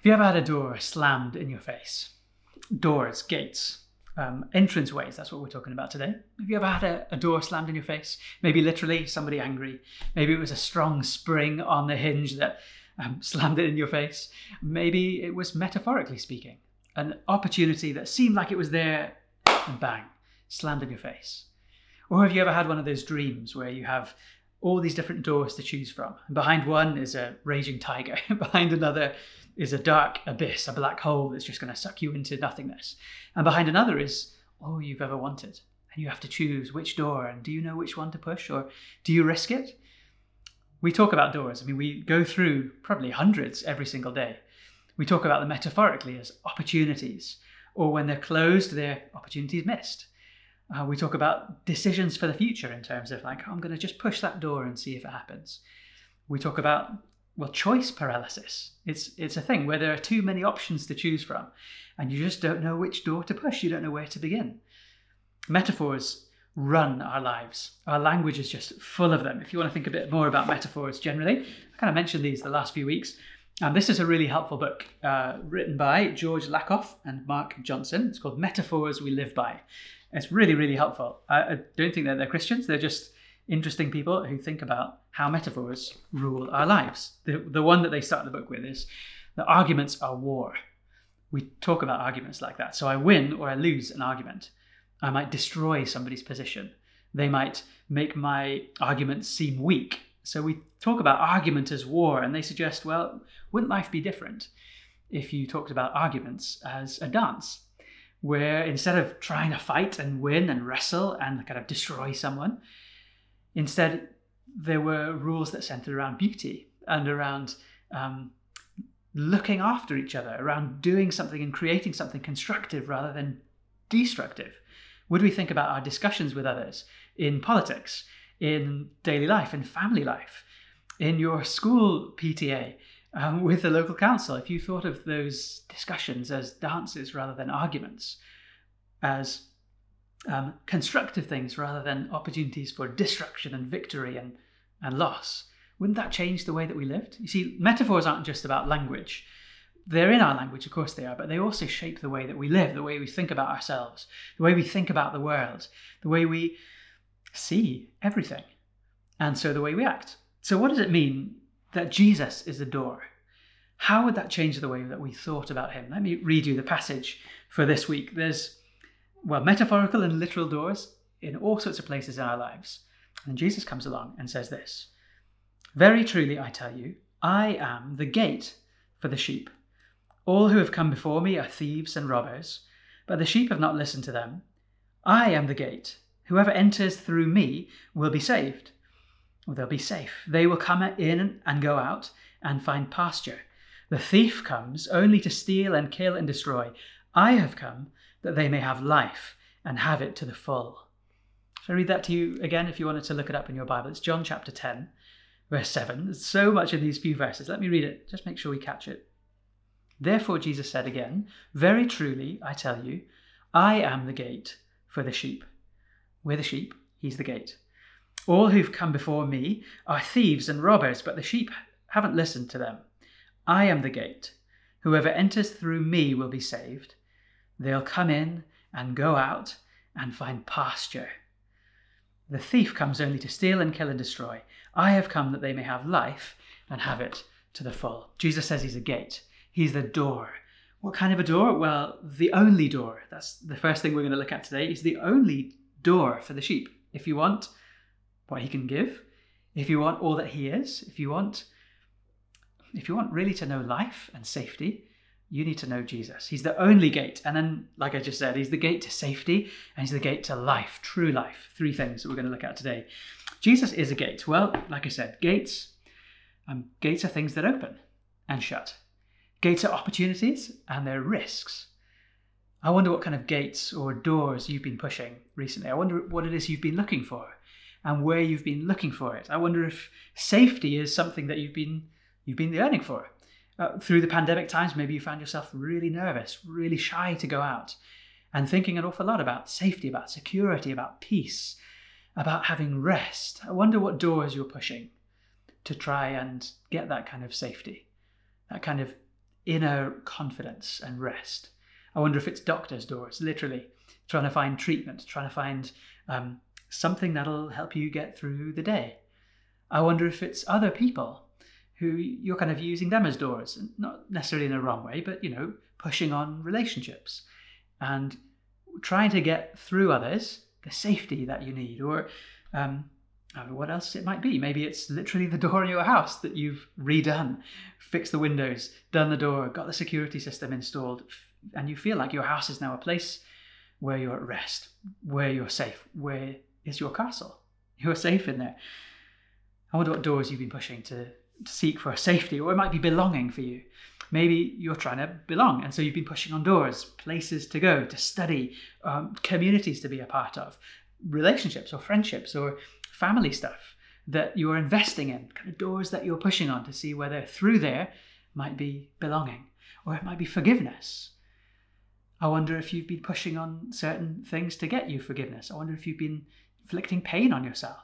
Have you ever had a door slammed in your face? Doors, gates, um, entrance ways, that's what we're talking about today. Have you ever had a, a, door slammed in your face? Maybe literally, somebody angry. Maybe it was a strong spring on the hinge that um, slammed it in your face. Maybe it was metaphorically speaking, an opportunity that seemed like it was there and bang, slammed in your face. Or have you ever had one of those dreams where you have all these different doors to choose from? And behind one is a raging tiger, behind another is a dark abyss, a black hole that's just going to suck you into nothingness. And behind another is all you've ever wanted. And you have to choose which door, and do you know which one to push, or do you risk it? We talk about doors. I mean, we go through probably hundreds every single day. We talk about them metaphorically as opportunities, or when they're closed, they're opportunities missed. Uh, we talk about decisions for the future in terms of like, oh, I'm going to just push that door and see if it happens. We talk about well, choice paralysis. It's it's a thing where there are too many options to choose from, and you just don't know which door to push. You don't know where to begin. Metaphors run our lives. Our language is just full of them. If you want to think a bit more about metaphors generally, I kind of mentioned these the last few weeks. And this is a really helpful book uh, written by George Lakoff and Mark Johnson. It's called Metaphors We Live By. It's really, really helpful. I, I don't think that they're Christians. They're just interesting people who think about how metaphors rule our lives. The, the one that they start the book with is the arguments are war. We talk about arguments like that. So I win or I lose an argument. I might destroy somebody's position. They might make my argument seem weak. So we talk about argument as war, and they suggest, well, wouldn't life be different if you talked about arguments as a dance? Where instead of trying to fight and win and wrestle and kind of destroy someone, Instead, there were rules that centered around beauty and around um, looking after each other, around doing something and creating something constructive rather than destructive. Would we think about our discussions with others in politics, in daily life, in family life, in your school PTA, um, with the local council? If you thought of those discussions as dances rather than arguments, as um, constructive things rather than opportunities for destruction and victory and, and loss. Wouldn't that change the way that we lived? You see, metaphors aren't just about language. They're in our language, of course they are, but they also shape the way that we live, the way we think about ourselves, the way we think about the world, the way we see everything, and so the way we act. So, what does it mean that Jesus is the door? How would that change the way that we thought about him? Let me read you the passage for this week. There's well, metaphorical and literal doors in all sorts of places in our lives. And Jesus comes along and says this Very truly, I tell you, I am the gate for the sheep. All who have come before me are thieves and robbers, but the sheep have not listened to them. I am the gate. Whoever enters through me will be saved. They'll be safe. They will come in and go out and find pasture. The thief comes only to steal and kill and destroy. I have come that they may have life and have it to the full. Shall I read that to you again if you wanted to look it up in your Bible? It's John chapter 10, verse 7. There's so much in these few verses. Let me read it, just make sure we catch it. Therefore, Jesus said again, Very truly, I tell you, I am the gate for the sheep. We're the sheep, he's the gate. All who've come before me are thieves and robbers, but the sheep haven't listened to them. I am the gate. Whoever enters through me will be saved. They'll come in and go out and find pasture. The thief comes only to steal and kill and destroy. I have come that they may have life and have it to the full. Jesus says he's a gate, he's the door. What kind of a door? Well, the only door. That's the first thing we're going to look at today. is the only door for the sheep. If you want what he can give, if you want all that he is, if you want if you want really to know life and safety, you need to know Jesus. He's the only gate. And then, like I just said, he's the gate to safety and he's the gate to life, true life. Three things that we're going to look at today. Jesus is a gate. Well, like I said, gates, um, gates are things that open and shut. Gates are opportunities and they're risks. I wonder what kind of gates or doors you've been pushing recently. I wonder what it is you've been looking for and where you've been looking for it. I wonder if safety is something that you've been you've been yearning for uh, through the pandemic times, maybe you found yourself really nervous, really shy to go out, and thinking an awful lot about safety, about security, about peace, about having rest. I wonder what doors you're pushing to try and get that kind of safety, that kind of inner confidence and rest. I wonder if it's doctors' doors, literally, trying to find treatment, trying to find um, something that'll help you get through the day. I wonder if it's other people who you're kind of using them as doors, not necessarily in a wrong way, but you know, pushing on relationships and trying to get through others the safety that you need, or um, I what else it might be. Maybe it's literally the door in your house that you've redone, fixed the windows, done the door, got the security system installed, and you feel like your house is now a place where you're at rest, where you're safe, where is your castle. You're safe in there. I wonder what doors you've been pushing to, to seek for safety, or it might be belonging for you. Maybe you're trying to belong, and so you've been pushing on doors, places to go, to study, um, communities to be a part of, relationships or friendships or family stuff that you're investing in, kind of doors that you're pushing on to see whether through there might be belonging or it might be forgiveness. I wonder if you've been pushing on certain things to get you forgiveness. I wonder if you've been inflicting pain on yourself.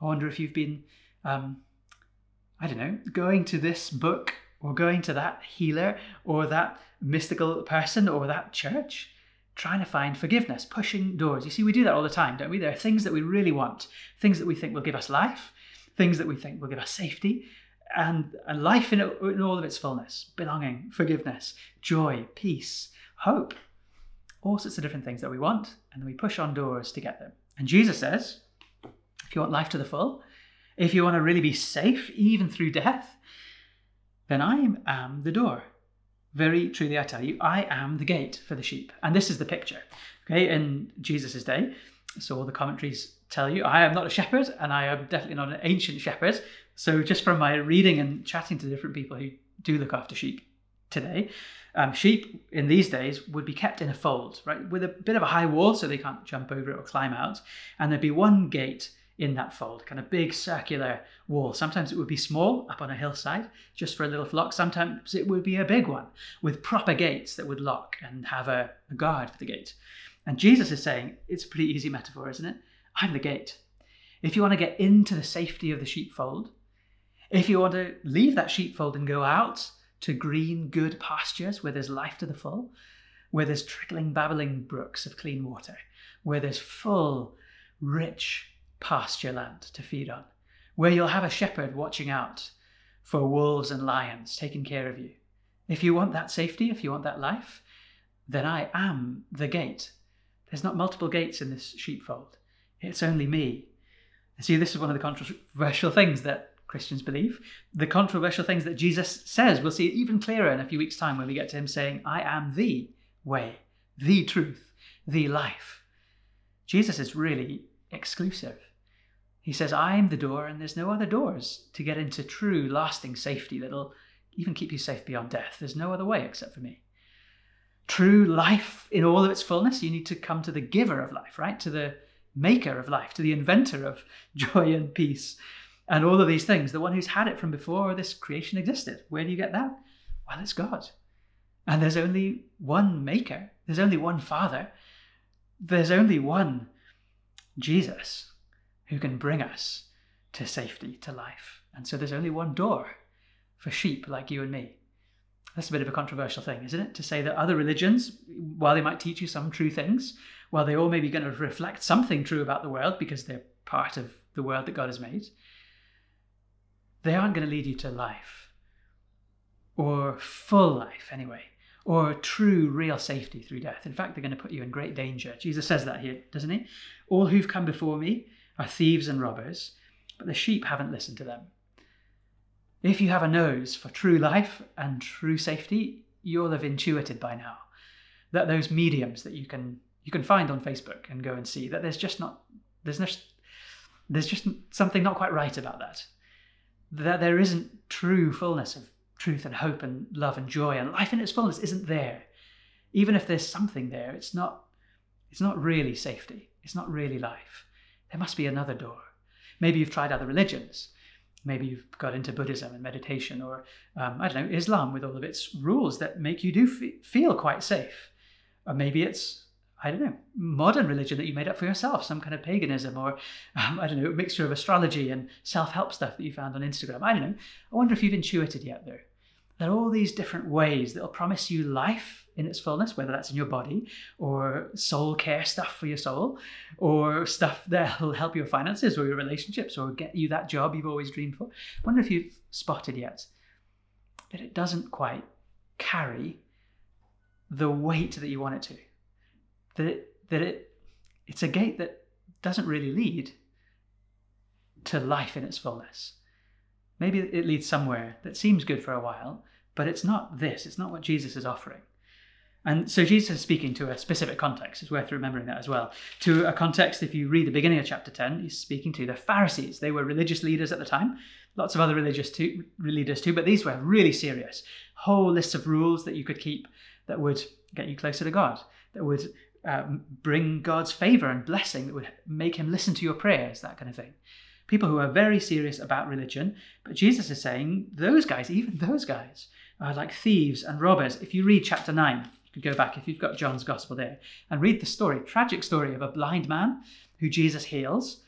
I wonder if you've been, um, I don't know, going to this book or going to that healer or that mystical person or that church, trying to find forgiveness, pushing doors. You see, we do that all the time, don't we? There are things that we really want, things that we think will give us life, things that we think will give us safety, and, and life in, in all of its fullness belonging, forgiveness, joy, peace, hope, all sorts of different things that we want, and we push on doors to get them. And Jesus says, if you want life to the full, if you want to really be safe, even through death, then I am the door. Very truly, I tell you, I am the gate for the sheep. And this is the picture. Okay, in Jesus' day, so all the commentaries tell you, I am not a shepherd, and I am definitely not an ancient shepherd. So just from my reading and chatting to different people who do look after sheep today, um, sheep in these days would be kept in a fold, right, with a bit of a high wall so they can't jump over it or climb out, and there'd be one gate in that fold, kind of big circular wall. Sometimes it would be small up on a hillside just for a little flock. Sometimes it would be a big one with proper gates that would lock and have a, a guard for the gate. And Jesus is saying, it's a pretty easy metaphor, isn't it? I'm the gate. If you want to get into the safety of the sheepfold, if you want to leave that sheepfold and go out to green, good pastures where there's life to the full, where there's trickling, babbling brooks of clean water, where there's full, rich, pasture land to feed on, where you'll have a shepherd watching out for wolves and lions taking care of you. If you want that safety, if you want that life, then I am the gate. There's not multiple gates in this sheepfold, it's only me. See, this is one of the controversial things that Christians believe. The controversial things that Jesus says, we'll see it even clearer in a few weeks' time when we get to him saying, I am the way, the truth, the life. Jesus is really exclusive. He says, I am the door, and there's no other doors to get into true, lasting safety that'll even keep you safe beyond death. There's no other way except for me. True life in all of its fullness, you need to come to the giver of life, right? To the maker of life, to the inventor of joy and peace and all of these things, the one who's had it from before this creation existed. Where do you get that? Well, it's God. And there's only one maker, there's only one Father, there's only one Jesus who can bring us to safety, to life. And so there's only one door for sheep like you and me. That's a bit of a controversial thing, isn't it? To say that other religions, while they might teach you some true things, while they all may be going to reflect something true about the world because they're part of the world that God has made, they aren't going to lead you to life. Or full life anyway. Or true real safety through death. In fact they're going to put you in great danger. Jesus says that here doesn't he? All who've come before me are thieves and robbers, but the sheep haven't listened to them. If you have a nose for true life and true safety, you'll have intuited by now that those mediums that you can you can find on Facebook and go and see that there's just not there's no, there's just something not quite right about that. That there isn't true fullness of truth and hope and love and joy and life in its fullness isn't there. Even if there's something there, it's not it's not really safety. It's not really life. There must be another door. Maybe you've tried other religions. Maybe you've got into Buddhism and meditation, or um, I don't know, Islam with all of its rules that make you do f- feel quite safe. Or maybe it's, I don't know, modern religion that you made up for yourself, some kind of paganism, or um, I don't know, a mixture of astrology and self help stuff that you found on Instagram. I don't know. I wonder if you've intuited yet, though, there are all these different ways that will promise you life in its fullness, whether that's in your body or soul care stuff for your soul, or stuff that will help your finances or your relationships or get you that job you've always dreamed for. I wonder if you've spotted yet that it doesn't quite carry the weight that you want it to. That it, that it it's a gate that doesn't really lead to life in its fullness. Maybe it leads somewhere that seems good for a while, but it's not this. It's not what Jesus is offering. And so Jesus is speaking to a specific context. It's worth remembering that as well. To a context, if you read the beginning of chapter 10, he's speaking to the Pharisees. They were religious leaders at the time, lots of other religious too, leaders too, but these were really serious. Whole lists of rules that you could keep that would get you closer to God, that would um, bring God's favor and blessing, that would make him listen to your prayers, that kind of thing. People who are very serious about religion, but Jesus is saying those guys, even those guys, are like thieves and robbers. If you read chapter 9, you could go back if you've got John's Gospel there and read the story, tragic story of a blind man who Jesus heals,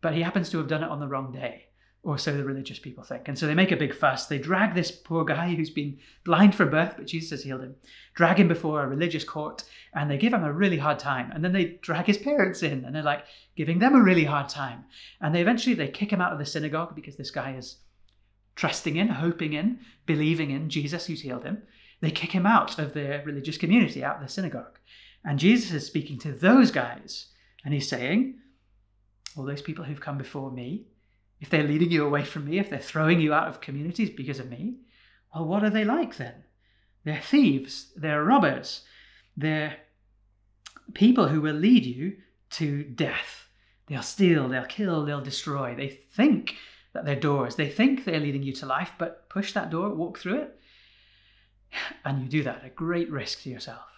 but he happens to have done it on the wrong day, or so the religious people think. And so they make a big fuss. They drag this poor guy who's been blind from birth, but Jesus has healed him, drag him before a religious court, and they give him a really hard time. And then they drag his parents in, and they're like giving them a really hard time. And they eventually they kick him out of the synagogue because this guy is trusting in, hoping in, believing in Jesus who's healed him they kick him out of their religious community, out of the synagogue. And Jesus is speaking to those guys, and he's saying, All those people who've come before me, if they're leading you away from me, if they're throwing you out of communities because of me, well, what are they like then? They're thieves, they're robbers, they're people who will lead you to death. They'll steal, they'll kill, they'll destroy. They think that they're doors. They think they're leading you to life, but push that door, walk through it, and you do that at great risk to yourself.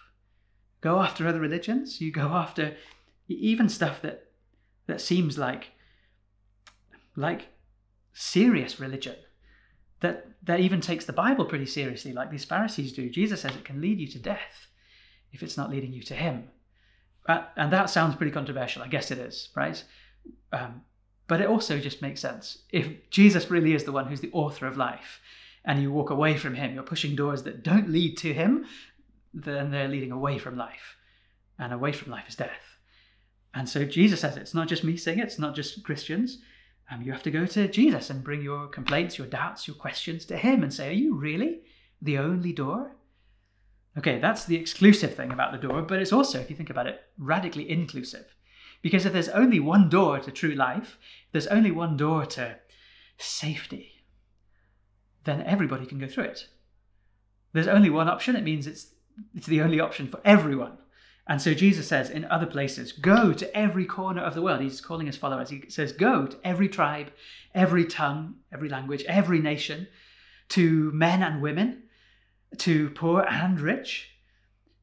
Go after other religions, you go after even stuff that that seems like like serious religion that that even takes the Bible pretty seriously, like these Pharisees do. Jesus says it can lead you to death if it's not leading you to Him, uh, and that sounds pretty controversial. I guess it is, right? Um, but it also just makes sense. If Jesus really is the one who's the author of life, and you walk away from him, you're pushing doors that don't lead to him, then they're leading away from life. And away from life is death. And so Jesus says it's not just me saying it, it's not just Christians. Um, you have to go to Jesus and bring your complaints, your doubts, your questions to him and say, Are you really the only door? Okay, that's the exclusive thing about the door, but it's also, if you think about it, radically inclusive. Because if there's only one door to true life, there's only one door to safety, then everybody can go through it. There's only one option. It means it's it's the only option for everyone. And so Jesus says in other places, go to every corner of the world. He's calling his followers. He says, go to every tribe, every tongue, every language, every nation, to men and women, to poor and rich,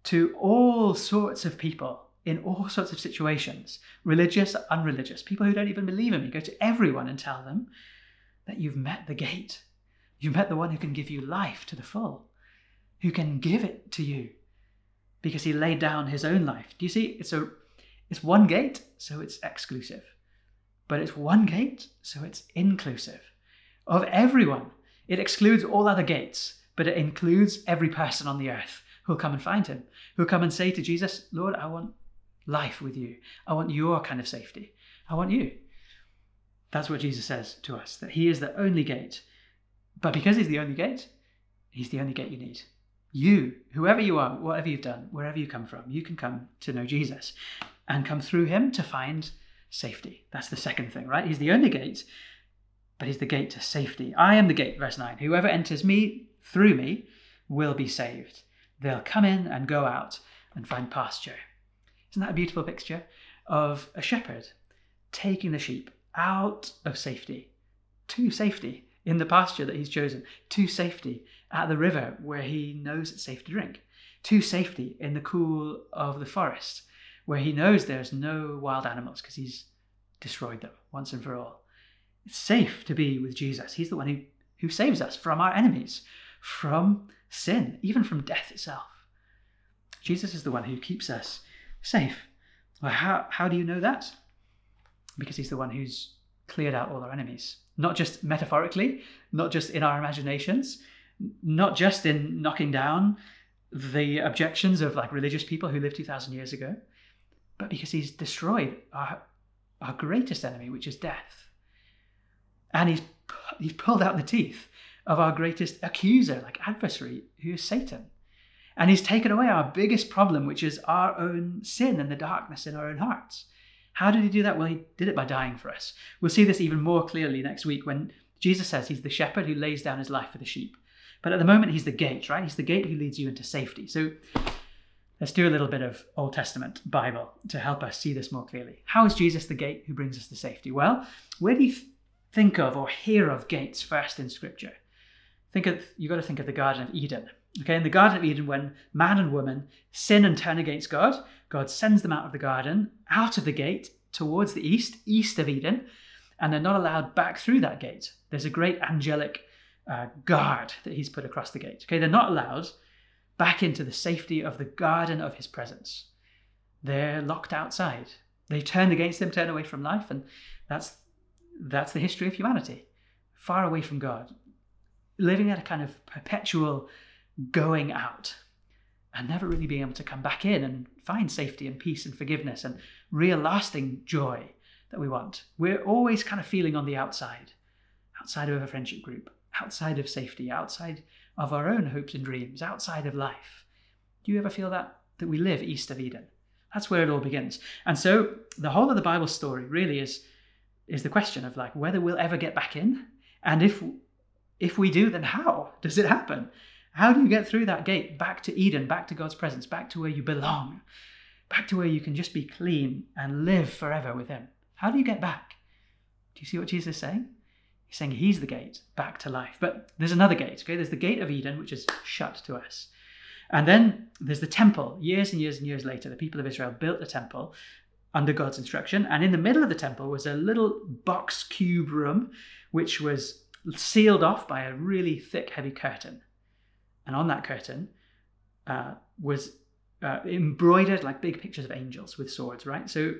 to all sorts of people in all sorts of situations, religious, unreligious, people who don't even believe in me. Go to everyone and tell them that you've met the gate You've met the one who can give you life to the full, who can give it to you because he laid down his own life. Do you see? It's a it's one gate, so it's exclusive. But it's one gate, so it's inclusive of everyone. It excludes all other gates, but it includes every person on the earth who'll come and find him, who'll come and say to Jesus, Lord, I want life with you. I want your kind of safety. I want you. That's what Jesus says to us, that he is the only gate but because he's the only gate, he's the only gate you need. You, whoever you are, whatever you've done, wherever you come from, you can come to know Jesus and come through him to find safety. That's the second thing, right? He's the only gate, but he's the gate to safety. I am the gate, verse 9. Whoever enters me through me will be saved. They'll come in and go out and find pasture. Isn't that a beautiful picture of a shepherd taking the sheep out of safety to safety? in the pasture that he's chosen, to safety at the river where he knows it's safe to drink, to safety in the cool of the forest where he knows there's no wild animals because he's destroyed them once and for all. It's safe to be with Jesus. He's the one who, who saves us from our enemies, from sin, even from death itself. Jesus is the one who keeps us safe. Well, how, how do you know that? Because he's the one who's cleared out all our enemies not just metaphorically, not just in our imaginations, not just in knocking down the objections of like religious people who lived 2,000 years ago, but because he's destroyed our, our greatest enemy, which is death. And he's, he's pulled out the teeth of our greatest accuser, like adversary, who is Satan. And he's taken away our biggest problem, which is our own sin and the darkness in our own hearts. How did he do that? Well, he did it by dying for us. We'll see this even more clearly next week when Jesus says he's the shepherd who lays down his life for the sheep. But at the moment, he's the gate, right? He's the gate who leads you into safety. So let's do a little bit of Old Testament Bible to help us see this more clearly. How is Jesus the gate who brings us to safety? Well, where do you think of or hear of gates first in Scripture? Think of you've got to think of the Garden of Eden. Okay, in the Garden of Eden, when man and woman sin and turn against God, God sends them out of the garden, out of the gate towards the east, east of Eden, and they're not allowed back through that gate. There's a great angelic uh, guard that he's put across the gate. Okay, they're not allowed back into the safety of the garden of his presence. They're locked outside. They turn against him, turn away from life, and that's that's the history of humanity. Far away from God, living at a kind of perpetual going out and never really being able to come back in and find safety and peace and forgiveness and real lasting joy that we want. We're always kind of feeling on the outside, outside of a friendship group, outside of safety, outside of our own hopes and dreams, outside of life. Do you ever feel that? That we live east of Eden? That's where it all begins. And so the whole of the Bible story really is is the question of like whether we'll ever get back in and if if we do then how does it happen how do you get through that gate back to Eden, back to God's presence, back to where you belong, back to where you can just be clean and live forever with Him? How do you get back? Do you see what Jesus is saying? He's saying He's the gate back to life. But there's another gate, okay? There's the gate of Eden, which is shut to us. And then there's the temple. Years and years and years later, the people of Israel built the temple under God's instruction. And in the middle of the temple was a little box cube room, which was sealed off by a really thick, heavy curtain and on that curtain uh, was uh, embroidered like big pictures of angels with swords, right? So,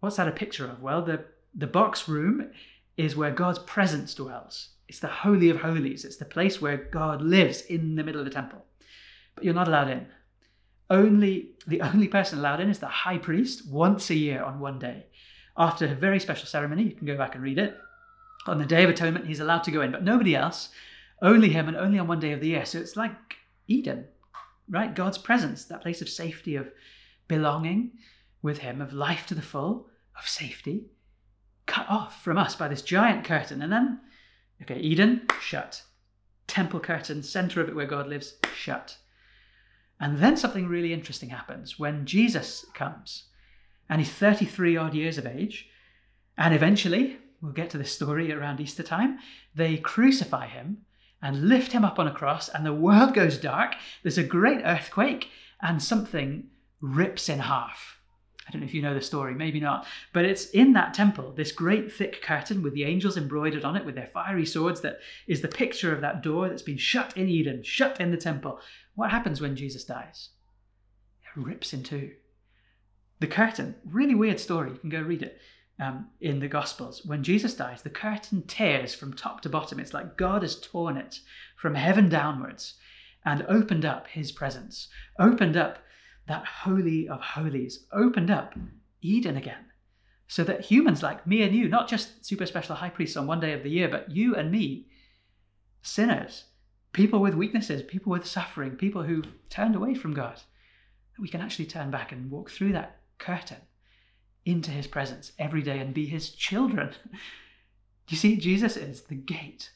what's that a picture of? Well, the the box room is where God's presence dwells. It's the holy of holies. It's the place where God lives in the middle of the temple. But you're not allowed in. Only the only person allowed in is the high priest once a year on one day. After a very special ceremony, you can go back and read it. On the Day of Atonement, he's allowed to go in, but nobody else only him and only on one day of the year. So it's like Eden, right? God's presence, that place of safety, of belonging with him, of life to the full, of safety, cut off from us by this giant curtain. And then, okay, Eden, shut. Temple curtain, center of it where God lives, shut. And then something really interesting happens when Jesus comes and he's 33 odd years of age. And eventually, we'll get to this story around Easter time, they crucify him and lift him up on a cross, and the world goes dark. There's a great earthquake, and something rips in half. I don't know if you know the story, maybe not, but it's in that temple, this great thick curtain with the angels embroidered on it with their fiery swords, that is the picture of that door that's been shut in Eden, shut in the temple. What happens when Jesus dies? It rips in two. The curtain, really weird story, you can go read it um, in the Gospels. When Jesus dies, the curtain tears from top to bottom. It's like God has torn it from heaven downwards and opened up his presence, opened up that holy of holies, opened up Eden again. So that humans like me and you, not just super special high priests on one day of the year, but you and me, sinners, people with weaknesses, people with suffering, people who've turned away from God, we can actually turn back and walk through that curtain into his presence every day and be his children. You see, Jesus is the gate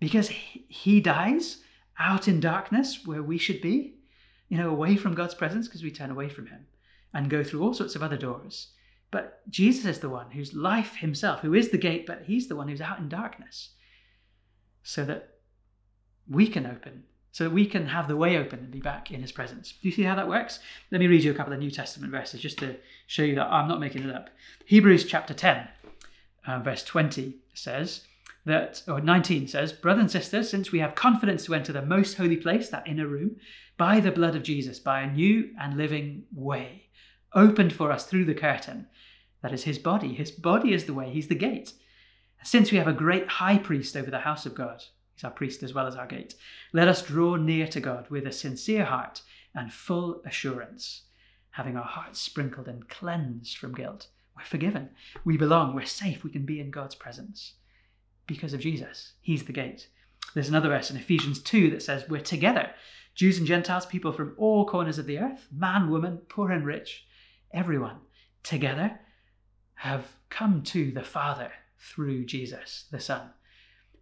because he dies out in darkness where we should be, you know, away from God's presence because we turn away from him and go through all sorts of other doors. But Jesus is the one whose life himself, who is the gate, but he's the one who's out in darkness so that we can open so that we can have the way open and be back in his presence. Do you see how that works? Let me read you a couple of New Testament verses just to show you that I'm not making it up. Hebrews chapter 10, uh, verse 20 says that, or 19 says, Brothers and sisters, since we have confidence to enter the most holy place, that inner room, by the blood of Jesus, by a new and living way, opened for us through the curtain, that is his body. His body is the way, he's the gate. Since we have a great high priest over the house of God, He's our priest as well as our gate. Let us draw near to God with a sincere heart and full assurance, having our hearts sprinkled and cleansed from guilt. We're forgiven. We belong. We're safe. We can be in God's presence because of Jesus. He's the gate. There's another verse in Ephesians 2 that says, We're together, Jews and Gentiles, people from all corners of the earth, man, woman, poor and rich, everyone together have come to the Father through Jesus, the Son.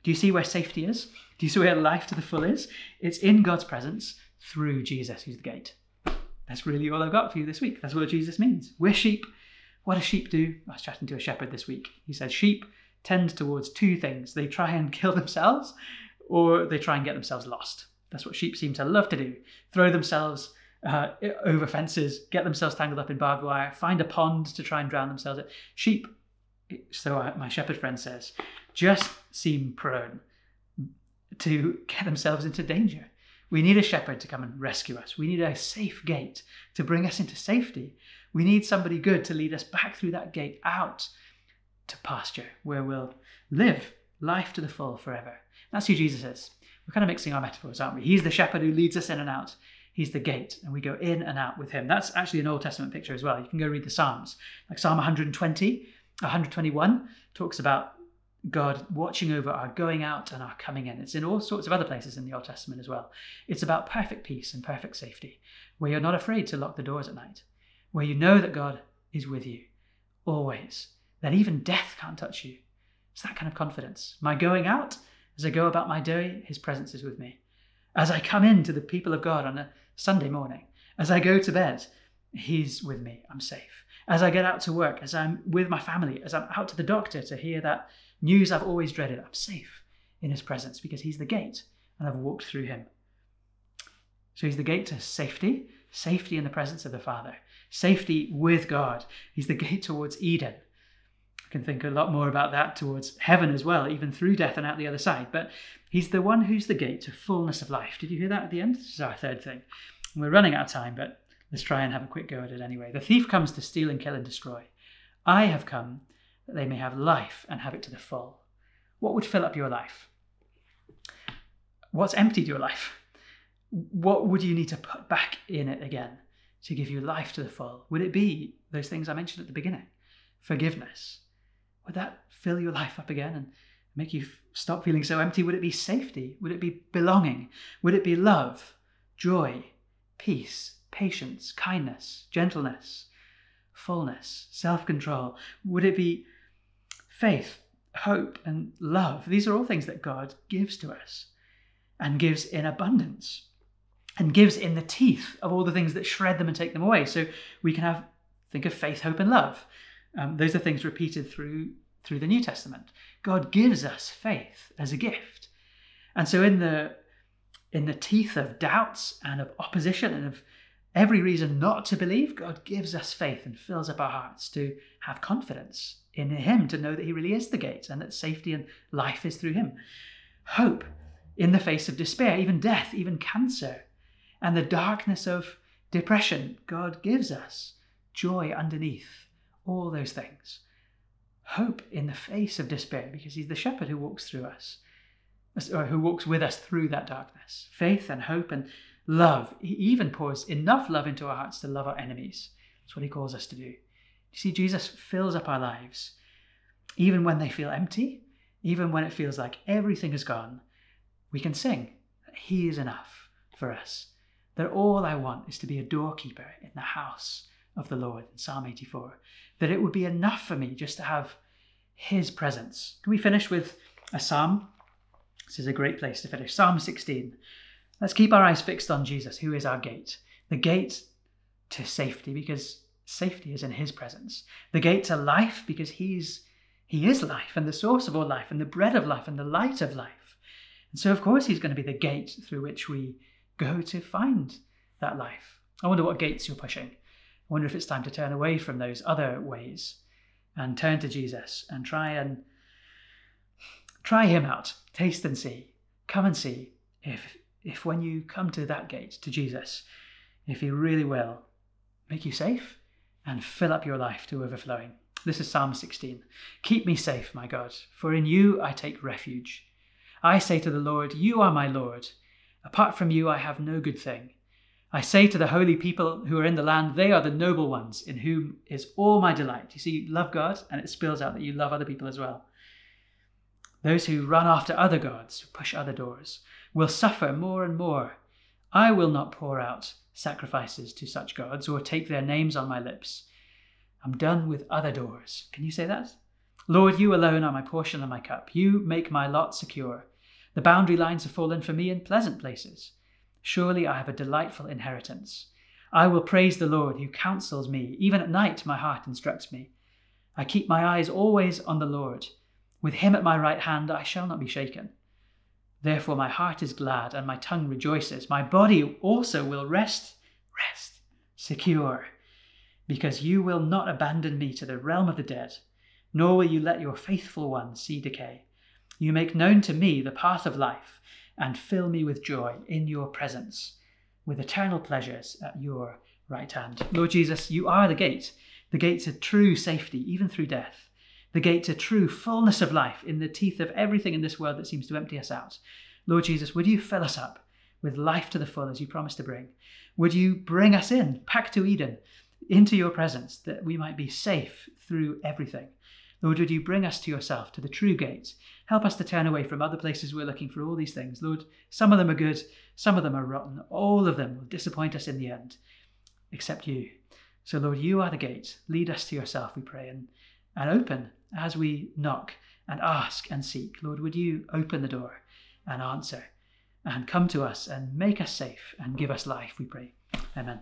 Do you see where safety is? Do you see where life to the full is? It's in God's presence through Jesus, who's the gate. That's really all I've got for you this week. That's what Jesus means. We're sheep. What do sheep do? I was chatting to a shepherd this week. He said sheep tend towards two things they try and kill themselves, or they try and get themselves lost. That's what sheep seem to love to do throw themselves uh, over fences, get themselves tangled up in barbed wire, find a pond to try and drown themselves. Sheep, so my shepherd friend says, just seem prone to get themselves into danger. We need a shepherd to come and rescue us. We need a safe gate to bring us into safety. We need somebody good to lead us back through that gate out to pasture where we'll live life to the full forever. That's who Jesus is. We're kind of mixing our metaphors, aren't we? He's the shepherd who leads us in and out. He's the gate, and we go in and out with him. That's actually an Old Testament picture as well. You can go read the Psalms. Like Psalm 120, 121 talks about God watching over our going out and our coming in. It's in all sorts of other places in the Old Testament as well. It's about perfect peace and perfect safety, where you're not afraid to lock the doors at night, where you know that God is with you always, that even death can't touch you. It's that kind of confidence. My going out, as I go about my day, His presence is with me. As I come in to the people of God on a Sunday morning, as I go to bed, He's with me. I'm safe. As I get out to work, as I'm with my family, as I'm out to the doctor to hear that news I've always dreaded, I'm safe in His presence because He's the gate and I've walked through Him. So He's the gate to safety, safety in the presence of the Father, safety with God. He's the gate towards Eden. Can think a lot more about that towards heaven as well, even through death and out the other side. But He's the one who's the gate to fullness of life. Did you hear that at the end? This is our third thing. We're running out of time, but let's try and have a quick go at it anyway. The thief comes to steal and kill and destroy. I have come that they may have life and have it to the full. What would fill up your life? What's emptied your life? What would you need to put back in it again to give you life to the full? Would it be those things I mentioned at the beginning? Forgiveness. Would that fill your life up again and make you stop feeling so empty? Would it be safety? Would it be belonging? Would it be love, joy, peace, patience, kindness, gentleness, fullness, self control? Would it be faith, hope, and love? These are all things that God gives to us and gives in abundance and gives in the teeth of all the things that shred them and take them away. So we can have, think of faith, hope, and love. Um, those are things repeated through through the New Testament. God gives us faith as a gift. And so in the in the teeth of doubts and of opposition and of every reason not to believe, God gives us faith and fills up our hearts to have confidence in Him, to know that He really is the gate and that safety and life is through Him. Hope in the face of despair, even death, even cancer, and the darkness of depression. God gives us joy underneath all those things hope in the face of despair because he's the shepherd who walks through us, or who walks with us through that darkness. Faith and hope and love. He even pours enough love into our hearts to love our enemies. That's what he calls us to do. You see, Jesus fills up our lives, even when they feel empty, even when it feels like everything is gone. We can sing that He is enough for us. That all I want is to be a doorkeeper in the house of the Lord in Psalm 84, that it would be enough for me just to have His presence. Can we finish with a psalm? This is a great place to finish. Psalm 16. Let's keep our eyes fixed on Jesus, who is our gate. The gate to safety, because safety is in His presence. The gate to life, because He's He is life and the source of all life and the bread of life and the light of life. And so, of course, He's going to be the gate through which we go to find that life. I wonder what gates you're pushing. I wonder if it's time to turn away from those other ways and turn to Jesus and try and try him out. Taste and see. Come and see if if when you come to that gate to Jesus, if he really will make you safe and fill up your life to overflowing. This is Psalm 16. Keep me safe, my God, for in you I take refuge. I say to the Lord, You are my Lord. Apart from you, I have no good thing. I say to the holy people who are in the land, They are the noble ones, in whom is all my delight. You see, you love God, and it spills out that you love other people as well. Those who run after other gods, who push other doors, will suffer more and more. I will not pour out sacrifices to such gods or take their names on my lips. I'm done with other doors. Can you say that? Lord, you alone are my portion and my cup. You make my lot secure. The boundary lines have fallen for me in pleasant places. Surely I have a delightful inheritance. I will praise the Lord who counsels me. Even at night, my heart instructs me. I keep my eyes always on the Lord. With him at my right hand, I shall not be shaken. Therefore, my heart is glad and my tongue rejoices. My body also will rest, rest, secure, because you will not abandon me to the realm of the dead, nor will you let your faithful one see decay. You make known to me the path of life and fill me with joy in your presence, with eternal pleasures at your right hand. Lord Jesus, you are the gate, the gate to true safety, even through death the gate to true fullness of life in the teeth of everything in this world that seems to empty us out. Lord Jesus, would you fill us up with life to the full as you promised to bring? Would you bring us in, back to Eden, into your presence, that we might be safe through everything? Lord, would you bring us to yourself, to the true gate? Help us to turn away from other places we're looking for all these things. Lord, some of them are good, some of them are rotten. All of them will disappoint us in the end, except you. So, Lord, you are the gate. Lead us to yourself, we pray, and, and open as we knock and ask and seek, Lord, would you open the door and answer and come to us and make us safe and give us life, we pray. Amen.